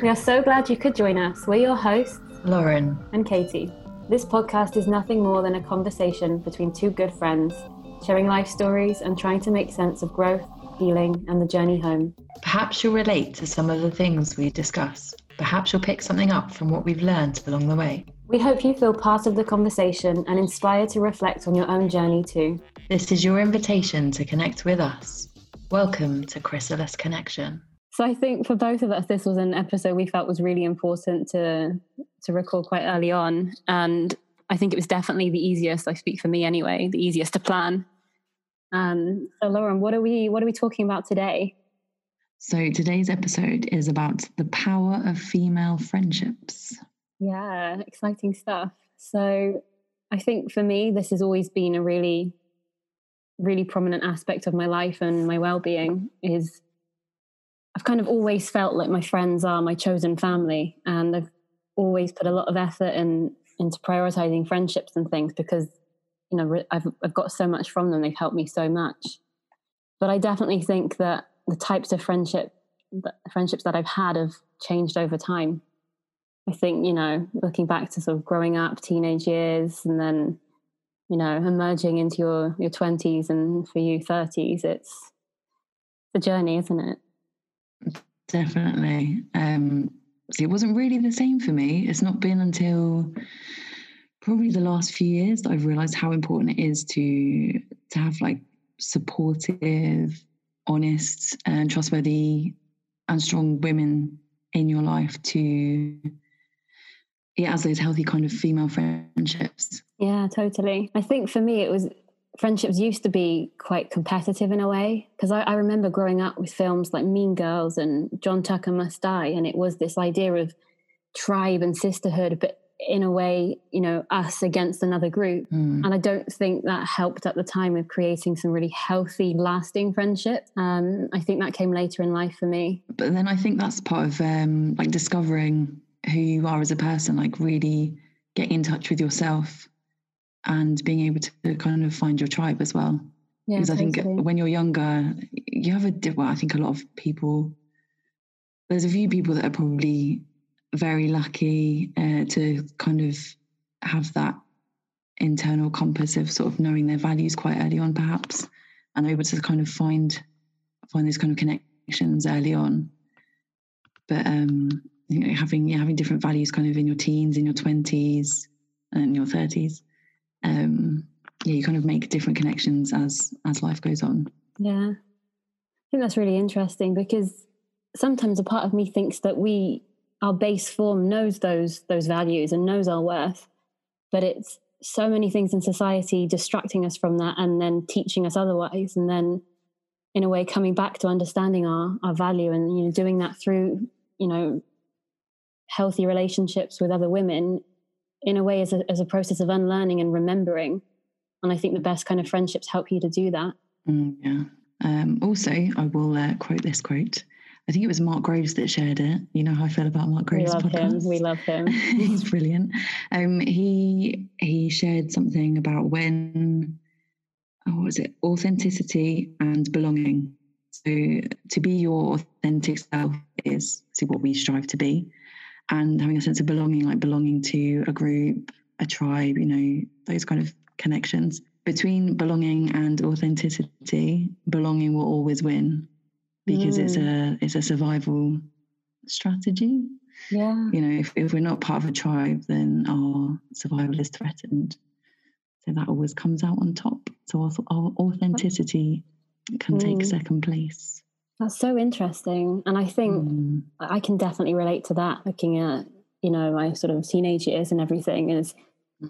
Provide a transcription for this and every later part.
We are so glad you could join us. We're your hosts, Lauren and Katie. This podcast is nothing more than a conversation between two good friends, sharing life stories and trying to make sense of growth, healing, and the journey home. Perhaps you'll relate to some of the things we discuss. Perhaps you'll pick something up from what we've learned along the way. We hope you feel part of the conversation and inspired to reflect on your own journey too. This is your invitation to connect with us. Welcome to Chrysalis Connection. So I think for both of us, this was an episode we felt was really important to to record quite early on, and I think it was definitely the easiest. I speak for me anyway, the easiest to plan. Um, so Lauren, what are we what are we talking about today? So today's episode is about the power of female friendships. Yeah, exciting stuff. So I think for me, this has always been a really, really prominent aspect of my life and my well-being is I've kind of always felt like my friends are my chosen family, and I've always put a lot of effort in into prioritizing friendships and things because you know I've I've got so much from them. They've helped me so much. But I definitely think that the types of friendship the friendships that I've had have changed over time. I think you know, looking back to sort of growing up, teenage years, and then you know, emerging into your your twenties and for you thirties, it's the journey, isn't it? Definitely. Um, it wasn't really the same for me. It's not been until probably the last few years that I've realized how important it is to to have like supportive, honest, and trustworthy and strong women in your life to yeah, as those healthy kind of female friendships. Yeah, totally. I think for me it was friendships used to be quite competitive in a way because I, I, remember growing up with films like Mean Girls and John Tucker Must Die, and it was this idea of tribe and sisterhood, but in a way, you know, us against another group. Mm. And I don't think that helped at the time with creating some really healthy, lasting friendship. Um, I think that came later in life for me. But then I think that's part of um, like discovering who you are as a person, like really get in touch with yourself and being able to kind of find your tribe as well. Yeah, because I think when you're younger, you have a well, I think a lot of people. There's a few people that are probably very lucky uh, to kind of have that internal compass of sort of knowing their values quite early on, perhaps, and able to kind of find find those kind of connections early on. But um, you know, having yeah, having different values kind of in your teens, in your twenties, and your thirties um, yeah, you kind of make different connections as as life goes on. Yeah, I think that's really interesting because sometimes a part of me thinks that we our base form knows those those values and knows our worth, but it's so many things in society distracting us from that and then teaching us otherwise, and then in a way coming back to understanding our our value and you know doing that through you know healthy relationships with other women in a way as a, as a process of unlearning and remembering. And I think the best kind of friendships help you to do that. Mm, yeah. Um, also, I will uh, quote this quote. I think it was Mark Groves that shared it. You know how I feel about Mark Groves. We love podcast. him. We love him. He's brilliant. Um, he he shared something about when oh, what was it? Authenticity and belonging. So to be your authentic self is see what we strive to be and having a sense of belonging, like belonging to a group, a tribe, you know, those kind of connections. Between belonging and authenticity, belonging will always win because mm. it's a it's a survival strategy. Yeah. You know, if, if we're not part of a tribe, then our survival is threatened. So that always comes out on top. So our, our authenticity can mm. take second place. That's so interesting. And I think mm. I can definitely relate to that looking at, you know, my sort of teenage years and everything is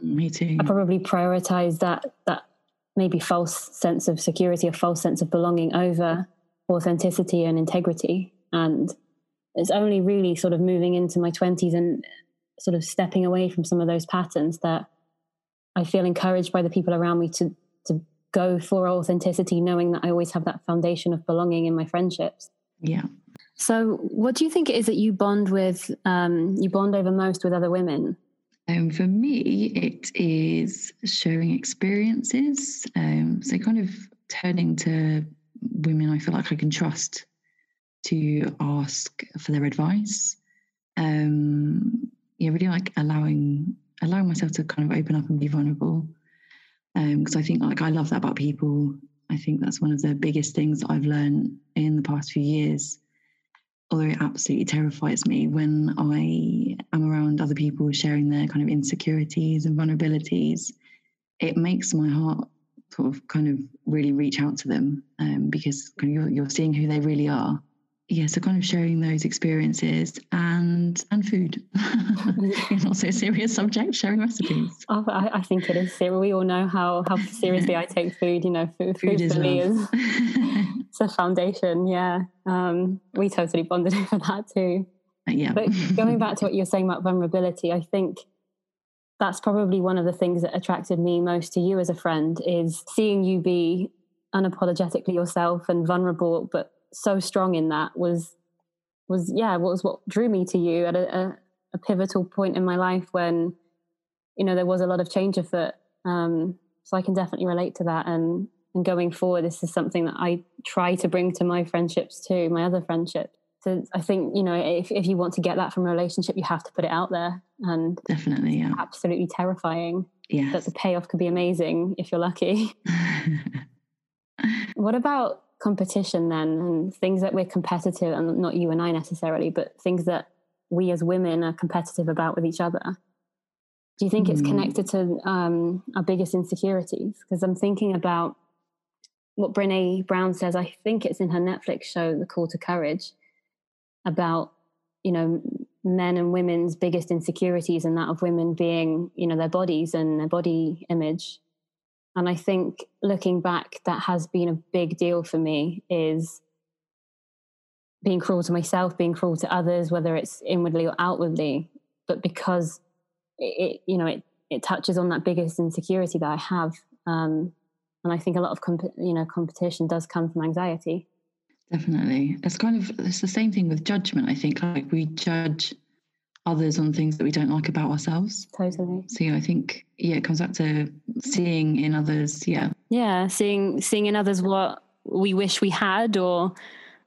me too. I probably prioritize that that maybe false sense of security, a false sense of belonging over authenticity and integrity. And it's only really sort of moving into my twenties and sort of stepping away from some of those patterns that I feel encouraged by the people around me to go for authenticity, knowing that I always have that foundation of belonging in my friendships. Yeah. So, what do you think it is that you bond with? Um, you bond over most with other women? Um, for me, it is sharing experiences. Um, so, kind of turning to women I feel like I can trust to ask for their advice. Um, yeah, really like allowing allowing myself to kind of open up and be vulnerable. Because um, I think like I love that about people. I think that's one of the biggest things I've learned in the past few years. Although it absolutely terrifies me when I am around other people sharing their kind of insecurities and vulnerabilities, it makes my heart sort of kind of really reach out to them um, because you're, you're seeing who they really are yeah, so kind of sharing those experiences and and food is also a serious subject. Sharing recipes. Oh, I, I, think it is. serious. We all know how how seriously I take food. You know, food, food, food for me is it's a foundation. Yeah, um, we totally bonded over that too. Uh, yeah. But going back to what you're saying about vulnerability, I think that's probably one of the things that attracted me most to you as a friend is seeing you be unapologetically yourself and vulnerable, but so strong in that was was yeah what was what drew me to you at a, a, a, pivotal point in my life when you know there was a lot of change afoot. Um, so i can definitely relate to that. And and going forward this is something that i try to bring to my friendships too my other friendships. So i think you know if, if you want to get that from a relationship you have to put it out there. And definitely yeah. absolutely terrifying yeah that the payoff could be amazing if you're lucky. What about competition then and things that we're competitive and not you and I necessarily, but things that we as women are competitive about with each other. Do you think mm. it's hmm. connected to um, our biggest insecurities? Because I'm thinking about what Brene Brown says. I think it's in her Netflix show, The Call to Courage, about you know men and women's biggest insecurities, and that of women being you know their bodies and their body image and I think looking back, that has been a big deal for me is being cruel to myself, being cruel to others, whether it's inwardly or outwardly. But because it, you know, it, it touches on that biggest insecurity that I have. Um, and I think a lot of comp- you know competition does come from anxiety. Definitely, it's kind of it's the same thing with judgment. I think like we judge others on things that we don't like about ourselves. Totally. So yeah, I think yeah, it comes back to seeing in others. Yeah. Yeah, seeing seeing in others what we wish we had, or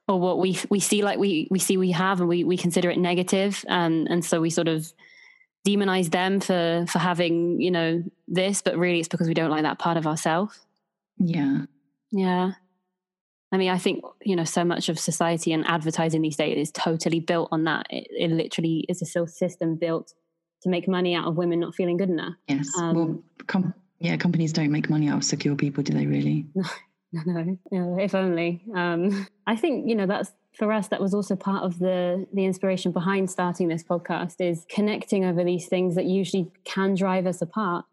or what we we see like we we see we have, and we we consider it negative, and and so we sort of demonize them for for having you know this, but really it's because we don't like that part of ourselves. Yeah. Yeah. I mean, I think you know so much of society and advertising these days is totally built on that. It, it literally is a system built to make money out of women not feeling good enough. Yes. Um, well, com- yeah, companies don't make money out of secure people, do they? Really? No, no, no. if only. Um, I think you know that's for us. That was also part of the the inspiration behind starting this podcast is connecting over these things that usually can drive us apart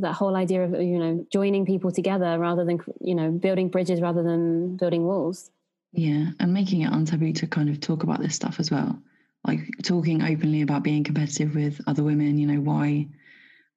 that whole idea of you know joining people together rather than you know building bridges rather than building walls. Yeah and making it untaboo to kind of talk about this stuff as well. Like talking openly about being competitive with other women you know why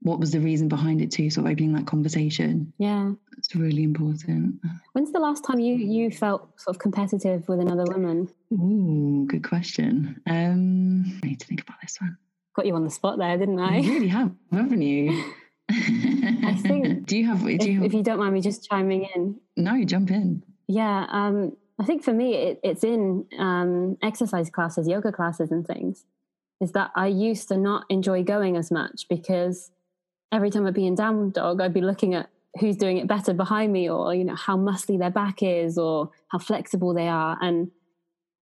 what was the reason behind it too sort of opening that conversation. Yeah. It's really important. When's the last time you you felt sort of competitive with another woman? Ooh, good question. Um i need to think about this one. Got you on the spot there didn't i? You really have haven't you I think. do you have? Do if, you have, if you don't mind me just chiming in. No, jump in. Yeah, um, I think for me, it, it's in um, exercise classes, yoga classes, and things. Is that I used to not enjoy going as much because every time I'd be in down dog, I'd be looking at who's doing it better behind me, or you know how muscly their back is, or how flexible they are, and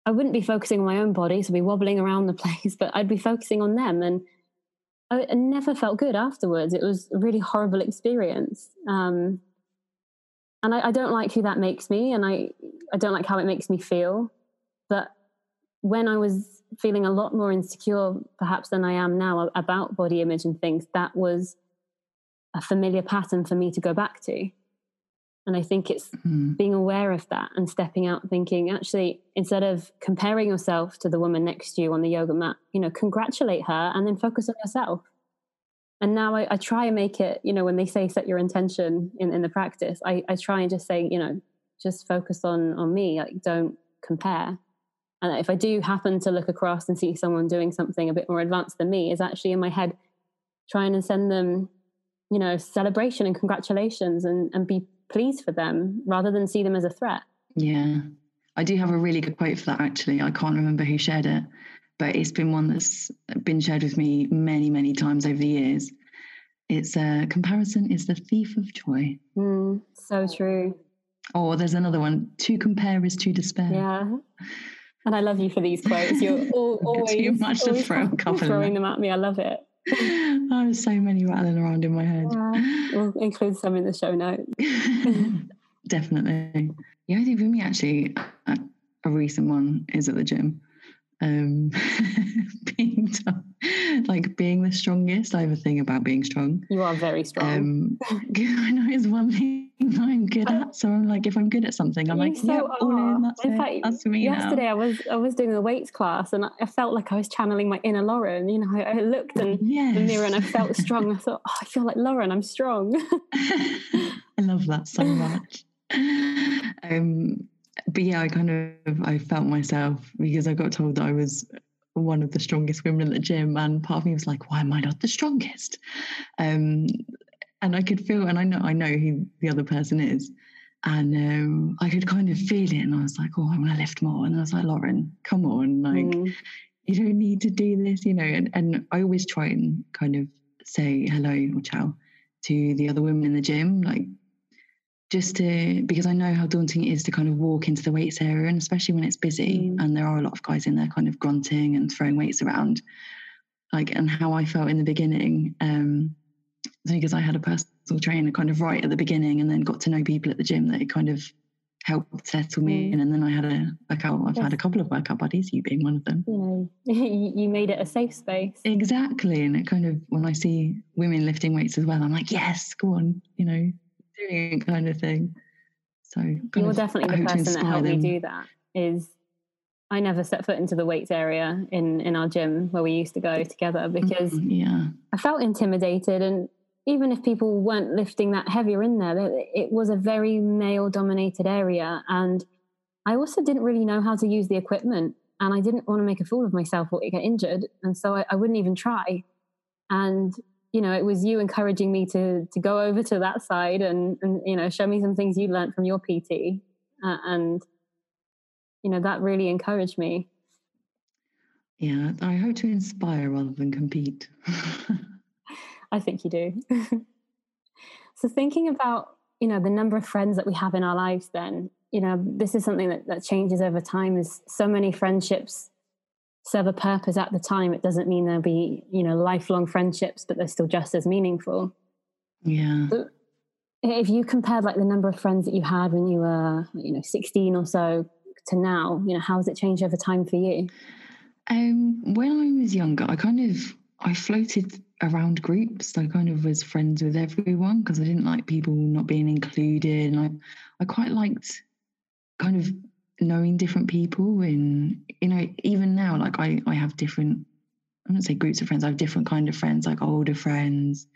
I wouldn't be focusing on my own body, so I'd be wobbling around the place, but I'd be focusing on them and I, never felt good afterwards. It was a really horrible experience. Um, and I, I, don't like who that makes me, and I, I don't like how it makes me feel. But when I was feeling a lot more insecure, perhaps than I am now, about body image and things, that was a familiar pattern for me to go back to. And I think it's mm. being aware of that and stepping out thinking, actually, instead of comparing yourself to the woman next to you on the yoga mat, you know, congratulate her and then focus on yourself. And now I, I try and make it, you know, when they say set your intention in, in the practice, I, I try and just say, you know, just focus on on me, like don't compare. And if I do happen to look across and see someone doing something a bit more advanced than me, is actually in my head trying to send them, you know, celebration and congratulations and, and be pleased for them rather than see them as a threat. Yeah. I do have a really good quote for that actually. I can't remember who shared it, but it's been one that's been shared with me many, many times over the years. It's a uh, comparison is the thief of joy. Mm, so true. Or there's another one. To compare is to despair. Yeah. And I love you for these quotes. You're all, always too much to throw a couple throwing them at me. I love it. oh, there's so many rattling around in my head. Yeah. We'll include some in the show notes. Definitely. Yeah, I think for me, actually, a, recent one is at the gym. Um, being like being the strongest. I have a thing about being strong. You are very strong. Um, I know it's one thing I'm good at. So I'm like, if I'm good at something, I'm you like, so yeah, all in. That's in it. Fact, that's me. Yesterday, now. I was I was doing a weights class, and I felt like I was channeling my inner Lauren. You know, I, I looked in yes. the mirror and I felt strong. I thought, oh, I feel like Lauren. I'm strong. I love that so much. Um, but yeah, I kind of I felt myself because I got told that I was one of the strongest women in the gym, and part of me was like, why am I not the strongest? Um, and I could feel, and I know I know who the other person is, and um, I could kind of feel it, and I was like, oh, I'm gonna lift more, and I was like, Lauren, come on, like mm. you don't need to do this, you know. And and I always try and kind of say hello or ciao to the other women in the gym, like just to because I know how daunting it is to kind of walk into the weights area, and especially when it's busy mm. and there are a lot of guys in there kind of grunting and throwing weights around. Like, and how I felt in the beginning, um, because I had a personal trainer kind of right at the beginning, and then got to know people at the gym that it kind of helped settle me mm. in. And then I had a workout. I've yes. had a couple of workout buddies, you being one of them. You know, you made it a safe space. Exactly, and it kind of when I see women lifting weights as well, I'm like, yes, go on, you know, brilliant kind of thing. So you're definitely the person that helped them. me do that. Is I never set foot into the weights area in in our gym where we used to go together because mm, yeah, I felt intimidated and even if people weren't lifting that heavier in there, it was a very male dominated area. And I also didn't really know how to use the equipment. And I didn't want to make a fool of myself or get injured. And so I, I wouldn't even try. And you know, it was you encouraging me to to go over to that side and and you know show me some things you learned from your PT, uh, and you know that really encouraged me. Yeah, I hope to inspire rather than compete. I think you do. so thinking about you know the number of friends that we have in our lives, then you know this is something that, that changes over time. There's so many friendships serve a purpose at the time, it doesn't mean there'll be, you know, lifelong friendships, but they're still just as meaningful. Yeah. if you compared like the number of friends that you had when you were, you know, 16 or so to now, you know, how has it changed over time for you? Um, when I was younger, I kind of I floated around groups. I kind of was friends with everyone because I didn't like people not being included, and I I quite liked kind of knowing different people and you know even now like i i have different i don't say groups of friends i have different kind of friends like older friends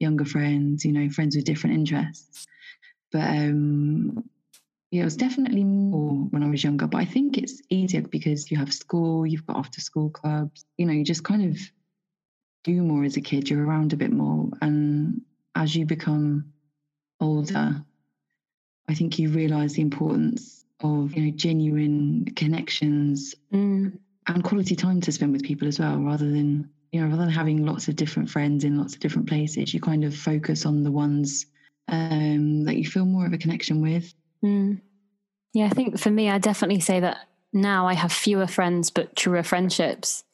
younger friends you know friends with different interests. But um yeah it was definitely more when i was younger but i think it's easier because you have school you've got after school clubs you know you just kind of do more as a kid you're around a bit more and as you become older i think you realize the importance of you know genuine connections mm. and quality time to spend with people as well rather than you know rather than having lots of different friends in lots of different places you kind of focus on the ones um, that you feel more of a connection with mm. yeah i think for me i definitely say that now i have fewer friends but truer friendships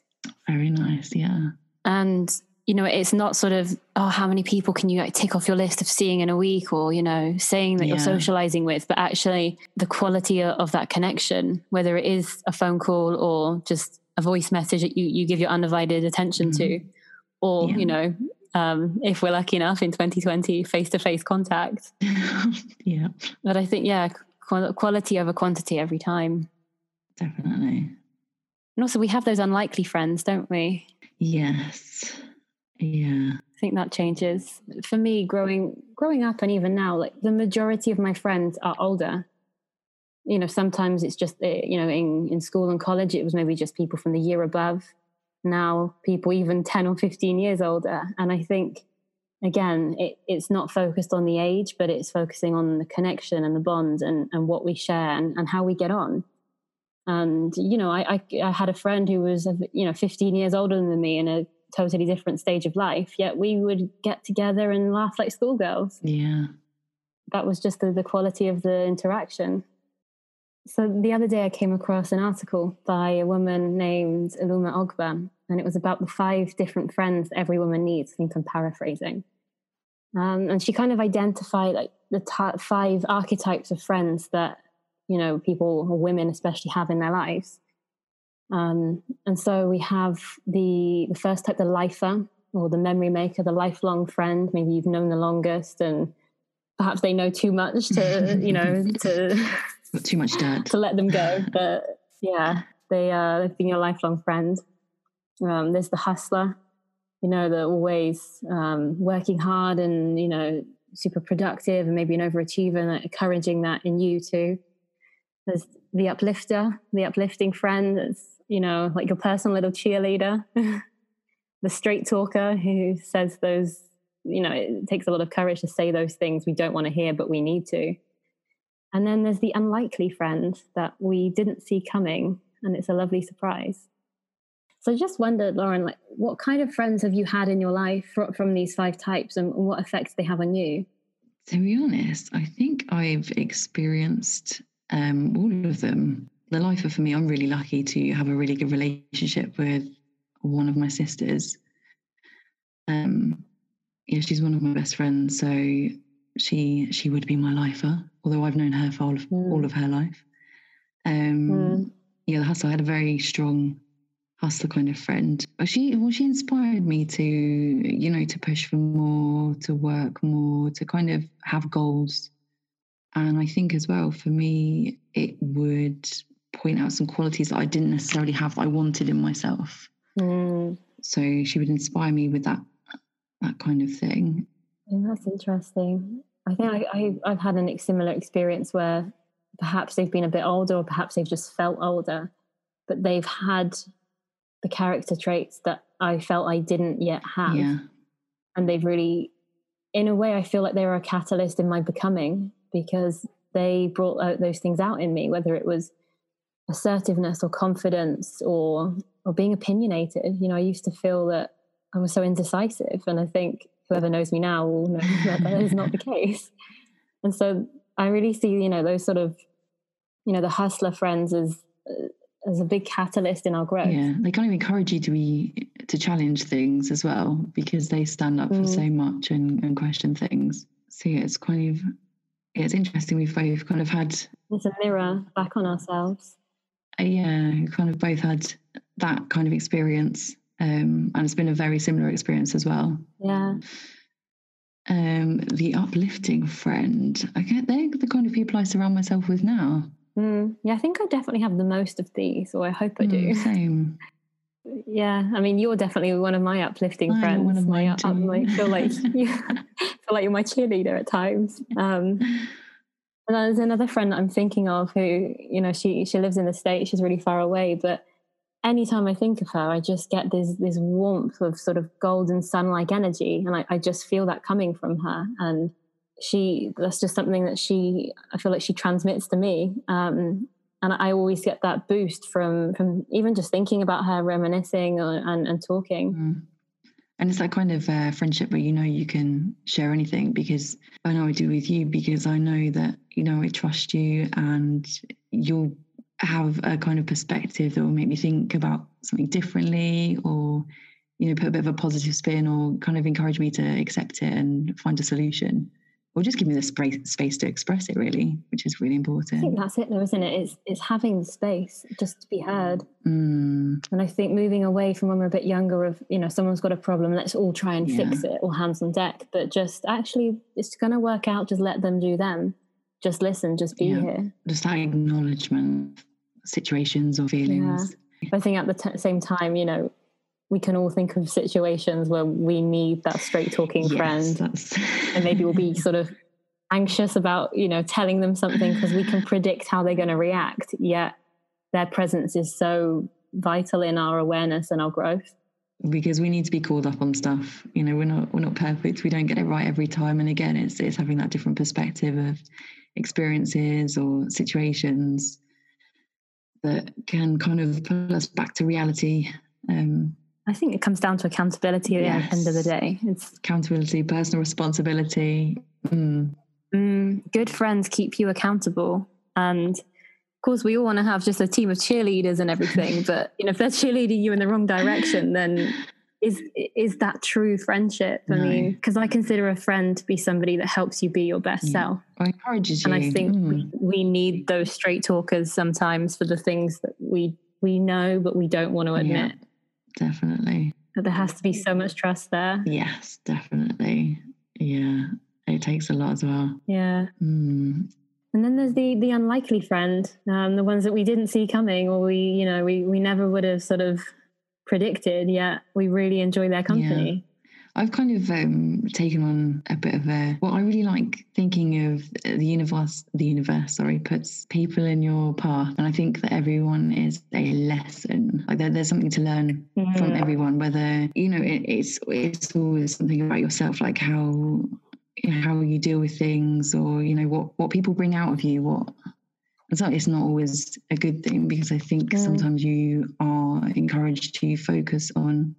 very nice yeah and you know, it's not sort of, oh, how many people can you like tick off your list of seeing in a week or, you know, saying that yeah. you're socializing with, but actually the quality of that connection, whether it is a phone call or just a voice message that you, you give your undivided attention mm-hmm. to, or, yeah. you know, um, if we're lucky enough in 2020, face to face contact. yeah. But I think, yeah, quality over quantity every time. Definitely. And also, we have those unlikely friends, don't we? Yes. Yeah. I think that changes. For me, growing growing up and even now, like the majority of my friends are older. You know, sometimes it's just eh, you know, in, in school and college it was maybe just people from the year above. now people even 10 or 15 years older. And I think, again, it, it's not focused on the age, but it's focusing on the connection and the bond and, and what we share and, and how we get on. And, you know, I, I, I had a friend who was, you know, 15 years older than me and a totally different stage of life, yet we would get together and laugh like schoolgirls. Yeah. That was just the, the quality of the interaction. So the other day I came across an article by a woman named Iluma Ogba, and it was about the five different friends every woman needs. I think I'm paraphrasing. Um, and she kind of identified like the t- five archetypes of friends that you know people or women especially have in their lives. Um, and so we have the the first type, the lifer or the memory maker, the lifelong friend. Maybe you've known the longest, and perhaps they know too much to you know to Not too much dirt to let them go. But yeah, they uh, they've been your lifelong friend. Um, there's the hustler, you know, they're always um, working hard and you know super productive and maybe an overachiever and encouraging that in you too. There's the uplifter, the uplifting friend that's you know like your personal little cheerleader. the straight talker who says those you know it takes a lot of courage to say those things we don't want to hear but we need to and then there's the unlikely friend that we didn't see coming, and it's a lovely surprise. So I just wondered, Lauren, like what kind of friends have you had in your life from these five types, and what effects they have on you? To be honest, I think I've experienced um, all of them. The lifer for me, I'm really lucky to have a really good relationship with one of my sisters. Um, yeah, she's one of my best friends, so she she would be my lifer although I've known her for all of, mm. all of her life. Um, mm. Yeah, the hustle. I had a very strong hustler kind of friend. She well, she inspired me to you know to push for more, to work more, to kind of have goals. And I think as well for me, it would point out some qualities that I didn't necessarily have that I wanted in myself. Mm. So she would inspire me with that that kind of thing. And that's interesting. I think I, I, have had a similar experience where perhaps they've been a bit older or perhaps they've just felt older, but they've had the character traits that I felt I didn't yet have. Yeah. And they've really, in a way, I feel like they were a catalyst in my becoming because they brought out those things out in me, whether it was assertiveness or confidence or or being opinionated. You know, I used to feel that I was so indecisive. And I think whoever knows me now will know that that is not the case. And so I really see, you know, those sort of, you know, the hustler friends as as a big catalyst in our growth. Yeah, they kind of encourage you to be to challenge things as well because they stand up mm. for so much and, and question things. So yeah, it's kind of yeah, it's interesting. We've both kind of had it's a mirror back on ourselves. Uh, yeah, kind of both had that kind of experience um, and it's been a very similar experience as well. Yeah. Um, the uplifting friend. I get they're the kind of people I surround myself with now. Mm, yeah, I think I definitely have the most of these, or I hope I do. Mm, same. yeah, I mean, you're definitely one of my uplifting I friends. One of my, up, I feel like you feel like you're my cheerleader at times. Um, and there's another friend that I'm thinking of who, you know, she she lives in the state. She's really far away, but anytime I think of her, I just get this this warmth of sort of golden sun-like energy, and I, I, just feel that coming from her. And she, that's just something that she, I feel like she transmits to me. Um, and I always get that boost from from even just thinking about her, reminiscing or, and and talking. Mm. And it's that kind of uh, friendship where you know you can share anything because I know I do with you because I know that you know I trust you and you'll have a kind of perspective that will make me think about something differently or you know put a bit of a positive spin or kind of encourage me to accept it and find a solution. Or just give me the space space to express it really which is really important i think that's it though isn't it? It's, it's having the space just to be heard. Mm. and i think moving away from when we're a bit younger of you know someone's got a problem let's all try and yeah. fix it all hands on deck but just actually it's going to work out just let them do them just listen just be yeah. here just that acknowledgement situations or feelings. Yeah. I think at the t- same time, you know, we can all think of situations where we need that straight talking yes, friend, and maybe we'll be sort of anxious about, you know, telling them something because we can predict how they're going to react. Yet their presence is so vital in our awareness and our growth because we need to be called up on stuff you know we're not we're not perfect we don't get it right every time and again it's it's having that different perspective of experiences or situations that can kind of pull us back to reality um, I think it comes down to accountability at yes. the end of the day. It's accountability, personal responsibility. Mm. Mm, good friends keep you accountable. And of course, we all want to have just a team of cheerleaders and everything. but you know, if they're cheerleading you in the wrong direction, then is is that true friendship? I no. mean, because I consider a friend to be somebody that helps you be your best yeah. self. Or encourages you. And I think mm. we, we need those straight talkers sometimes for the things that we we know but we don't want to admit. Yeah definitely. But there has to be so much trust there. Yes, definitely. Yeah, it takes a lot as well. Yeah. Mm. And then there's the the unlikely friend, um, the ones that we didn't see coming, or we, you know, we we never would have sort of predicted. Yet we really enjoy their company. I've kind of um, taken on a bit of a. Well, I really like thinking of the universe. The universe, sorry, puts people in your path, and I think that everyone is a lesson. Like there, there's something to learn from everyone. Whether you know, it, it's it's always something about yourself, like how you know, how you deal with things, or you know what what people bring out of you. What it's not, it's not always a good thing because I think mm. sometimes you are encouraged to focus on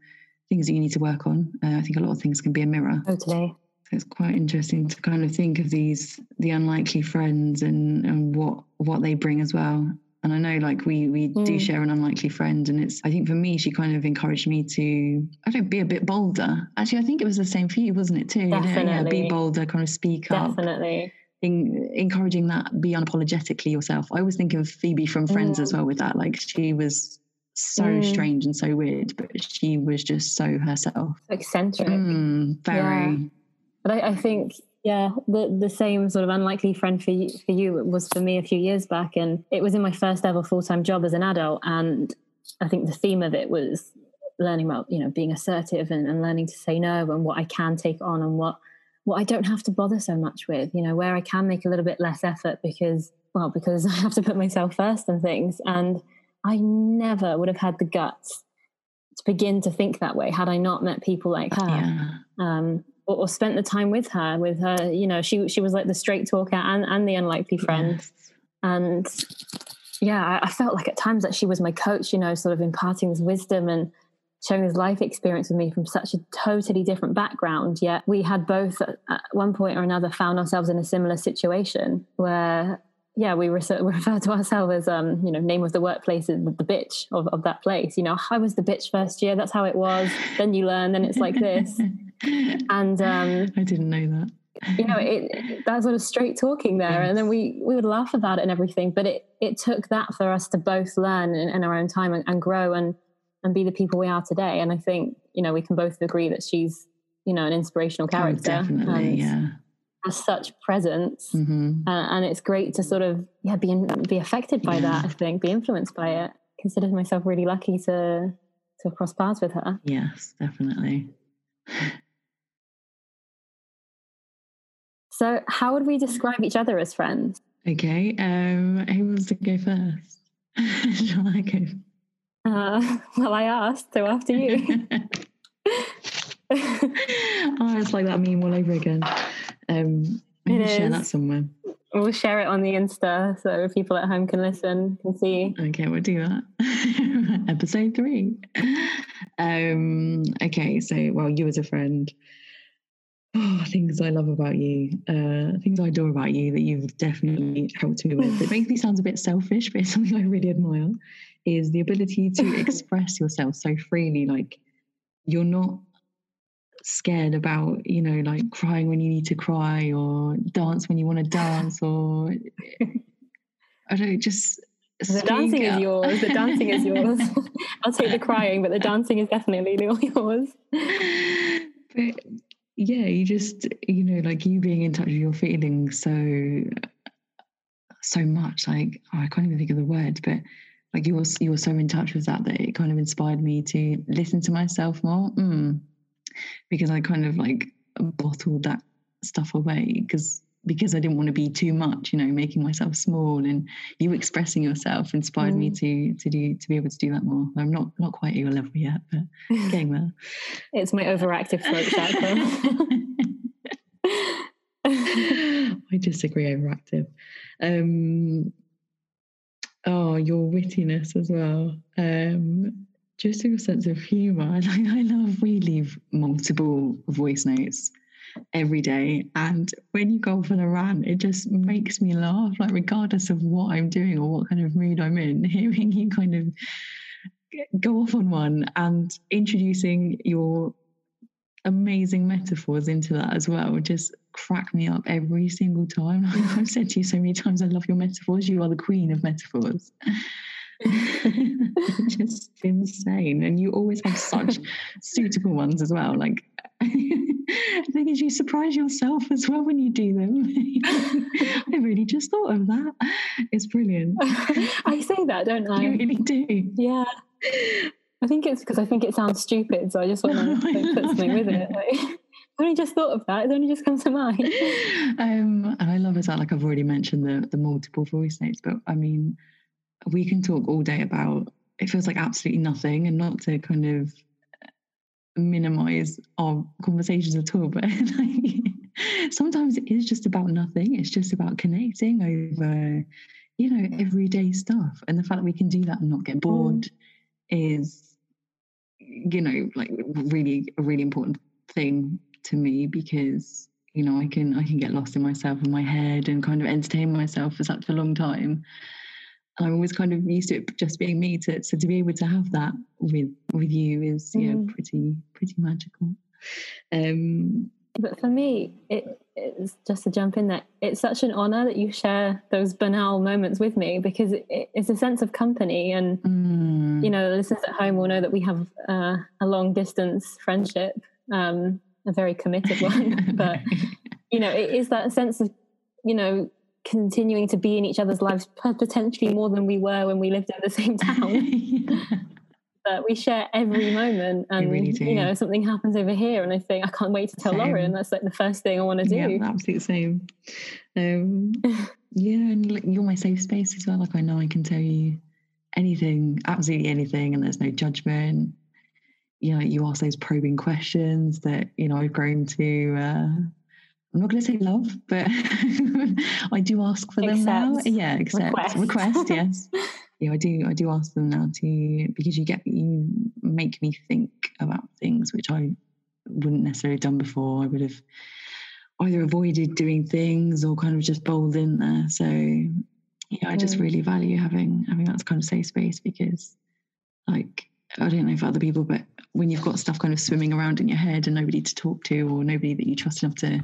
things that you need to work on. Uh, I think a lot of things can be a mirror. Totally. So it's quite interesting to kind of think of these the unlikely friends and and what what they bring as well. And I know like we we mm. do share an unlikely friend and it's I think for me she kind of encouraged me to I don't be a bit bolder. Actually I think it was the same for you, wasn't it too? Definitely. Yeah, be bolder, kind of speak Definitely. up. Definitely. In, encouraging that be unapologetically yourself. I always think of Phoebe from Friends mm. as well with that. Like she was so mm. strange and so weird, but she was just so herself. Eccentric. Mm, very. Yeah. But I, I, think, yeah, the the same sort of unlikely friend for you, for you was for me a few years back, and it was in my first ever full time job as an adult, and I think the theme of it was learning about you know being assertive and, and learning to say no and what I can take on and what what I don't have to bother so much with, you know, where I can make a little bit less effort because well because I have to put myself first and things and I never would have had the guts to begin to think that way had I not met people like her. Yeah. Um, or, or, spent the time with her, with her, you know, she she was like the straight talker and, and the unlikely friend. Yes. And yeah, I, I felt like at times that she was my coach, you know, sort of imparting this wisdom and sharing this life experience with me from such a totally different background. Yet we had both at one point or another found ourselves in a similar situation where yeah, we refer, refer to ourselves as, um, you know, name of the workplace is the bitch of, of that place. You know, I was the bitch first year. That's how it was. Then you learn, then it's like this. And um, I didn't know that. you know, it, it, that sort of straight talking there, yes. and then we we would laugh about it and everything. But it it took that for us to both learn in, in our own time and, and grow and and be the people we are today. And I think you know we can both agree that she's you know an inspirational oh, character. Oh, definitely, and, yeah has such presence, mm-hmm. uh, and it's great to sort of yeah be in, be affected by yeah. that. I think be influenced by it. Consider myself really lucky to to cross paths with her. Yes, definitely. So, how would we describe each other as friends? Okay, um, who wants to go first? Shall I go? Uh, well, I asked, so after you. oh, it's like that meme all over again. Um, maybe share that somewhere. We'll share it on the Insta so people at home can listen, can see. Okay, we'll do that. Episode three. Um, okay, so well, you as a friend. Oh, things I love about you, uh, things I adore about you that you've definitely helped me with. It makes me sound a bit selfish, but it's something I really admire. Is the ability to express yourself so freely. Like you're not scared about you know like crying when you need to cry or dance when you want to dance or i don't just the dancing is yours the dancing is yours i'll take the crying but the dancing is definitely all yours but yeah you just you know like you being in touch with your feelings so so much like oh, i can't even think of the word, but like you were you were so in touch with that that it kind of inspired me to listen to myself more mm. Because I kind of like bottled that stuff away because because I didn't want to be too much, you know, making myself small and you expressing yourself inspired mm. me to to do to be able to do that more. I'm not not quite at your level yet, but getting there. it's my overactive throat I disagree, overactive. Um, oh, your wittiness as well. Um, just your sense of humor. I, I love we leave multiple voice notes every day. And when you go for the a rant, it just makes me laugh, like regardless of what I'm doing or what kind of mood I'm in, hearing you kind of go off on one and introducing your amazing metaphors into that as well just crack me up every single time. I've said to you so many times, I love your metaphors. You are the queen of metaphors. just insane. And you always have such suitable ones as well. Like the thing is you surprise yourself as well when you do them. I really just thought of that. It's brilliant. I say that, don't I? You really do. Yeah. I think it's because I think it sounds stupid, so I just want to like, put something with it. Like, I only just thought of that. It only just comes to mind. Um, and I love as well. Like I've already mentioned the the multiple voice notes, but I mean, we can talk all day about. It feels like absolutely nothing, and not to kind of minimize our conversations at all, but like, sometimes it is just about nothing. It's just about connecting over, you know, everyday stuff, and the fact that we can do that and not get bored mm. is you know like really a really important thing to me because you know i can i can get lost in myself in my head and kind of entertain myself for such a long time i'm always kind of used to it just being me to so to be able to have that with with you is mm. yeah pretty pretty magical um but for me it it's just to jump in there it's such an honor that you share those banal moments with me because it, it's a sense of company and mm. you know the listeners at home will know that we have uh, a long distance friendship um, a very committed one but you know it is that sense of you know continuing to be in each other's lives potentially more than we were when we lived in the same town. But we share every moment and really you know something happens over here and i think i can't wait to tell same. lauren that's like the first thing i want to do. Yeah absolutely the same. Um, yeah and like, you're my safe space as well like i know i can tell you anything absolutely anything and there's no judgment. You know you ask those probing questions that you know i've grown to uh, I'm not going to say love, but I do ask for them now. Yeah, accept request, request yes. yeah, I do. I do ask them now to because you get you make me think about things which I wouldn't necessarily have done before. I would have either avoided doing things or kind of just bowled in there. So yeah, I just mm. really value having having that kind of safe space because, like, I don't know for other people, but when you've got stuff kind of swimming around in your head and nobody to talk to or nobody that you trust enough to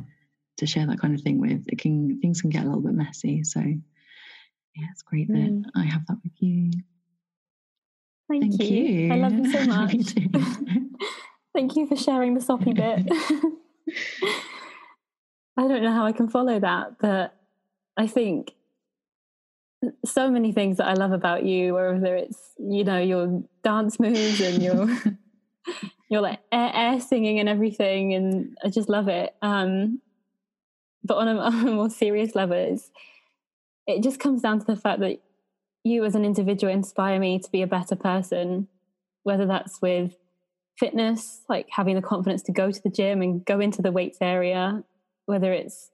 to share that kind of thing with, it can things can get a little bit messy. So yeah, it's great that mm. I have that with you. Thank, Thank you. you. I love you so much. Thank you for sharing the soppy bit. I don't know how I can follow that, but I think so many things that I love about you, whether it's you know your dance moves and your your like air, air, singing and everything, and I just love it. Um, but on a, on a more serious level, it just comes down to the fact that you as an individual inspire me to be a better person, whether that's with fitness, like having the confidence to go to the gym and go into the weights area, whether it's,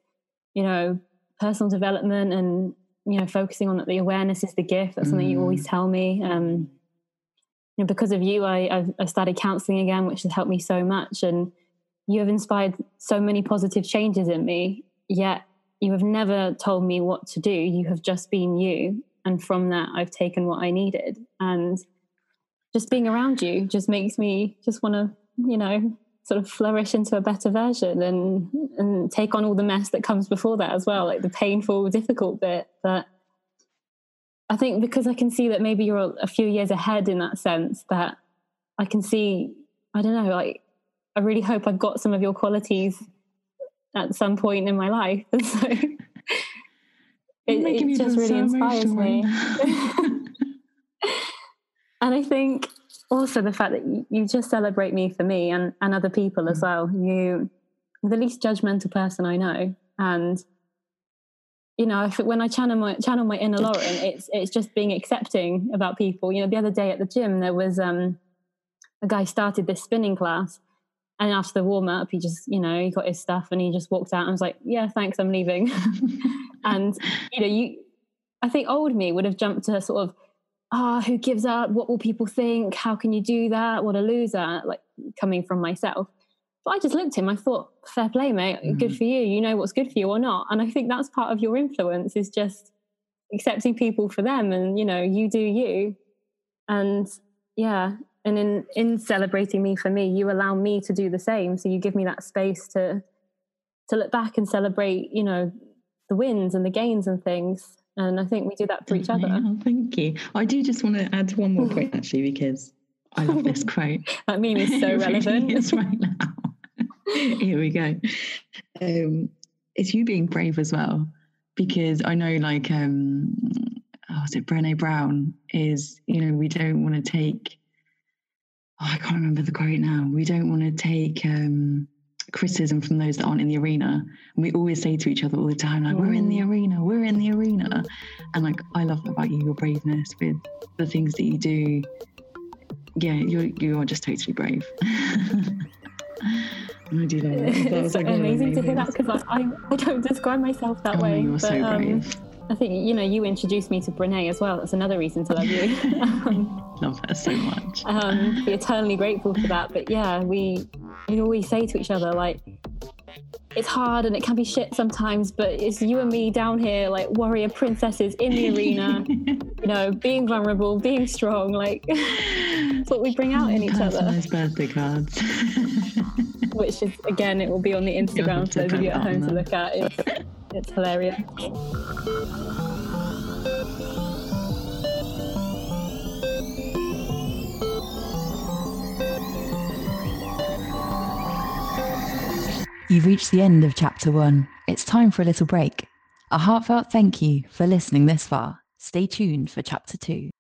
you know, personal development and, you know, focusing on that the awareness is the gift. That's something mm. you always mm. tell me. Um, you know, because of you, I, I've, I started counseling again, which has helped me so much. And you have inspired so many positive changes in me. Yet you have never told me what to do. You have just been you. And from that, I've taken what I needed. And just being around you just makes me just want to, you know, sort of flourish into a better version and and take on all the mess that comes before that as well, like the painful, difficult bit. But I think because I can see that maybe you're a few years ahead in that sense, that I can see, I don't know, like I really hope I've got some of your qualities at some point in my life. And so it, it just really so inspires me. and I think also the fact that you, just celebrate me for me and, and other people as mm. well. You the least judgmental person I know. And you know, if, when I channel my channel my inner Lauren, it's it's just being accepting about people. You know, the other day at the gym, there was um, a guy started this spinning class, and after the warm up, he just you know he got his stuff and he just walked out and was like, "Yeah, thanks, I'm leaving." and you know, you, I think old me would have jumped to sort of, "Ah, oh, who gives up? What will people think? How can you do that? What a loser!" Like coming from myself. But I just looked at him. I thought, fair play, mate. Mm-hmm. Good for you. You know what's good for you or not. And I think that's part of your influence is just accepting people for them, and you know, you do you. And yeah, and in in celebrating me for me, you allow me to do the same. So you give me that space to to look back and celebrate. You know, the wins and the gains and things. And I think we do that for each other. Oh, thank you. I do just want to add one more point actually, because I love this quote. that meme is so relevant. It's right now. Here we go. Um, it's you being brave as well, because I know, like, um, oh, was it Brené Brown? Is you know we don't want to take. Oh, I can't remember the quote now. We don't want to take um, criticism from those that aren't in the arena. And we always say to each other all the time, like, we're in the arena, we're in the arena. And like, I love about you, your braveness with the things that you do. Yeah, you're you are just totally brave. I do love it. That it's like amazing to hear that because I, I don't describe myself that oh, way. You're but, so um, brave. Um, I think you know you introduced me to Brene as well. That's another reason to love you. love her so much. Um, be eternally grateful for that. But yeah, we we always say to each other like it's hard and it can be shit sometimes, but it's you and me down here like warrior princesses in the arena. you know, being vulnerable, being strong. Like that's what we bring out in each other. Nice birthday cards which is again, it will be on the Instagram for those of you at home to look at. It's, it's hilarious. You've reached the end of chapter one. It's time for a little break. A heartfelt thank you for listening this far. Stay tuned for chapter two.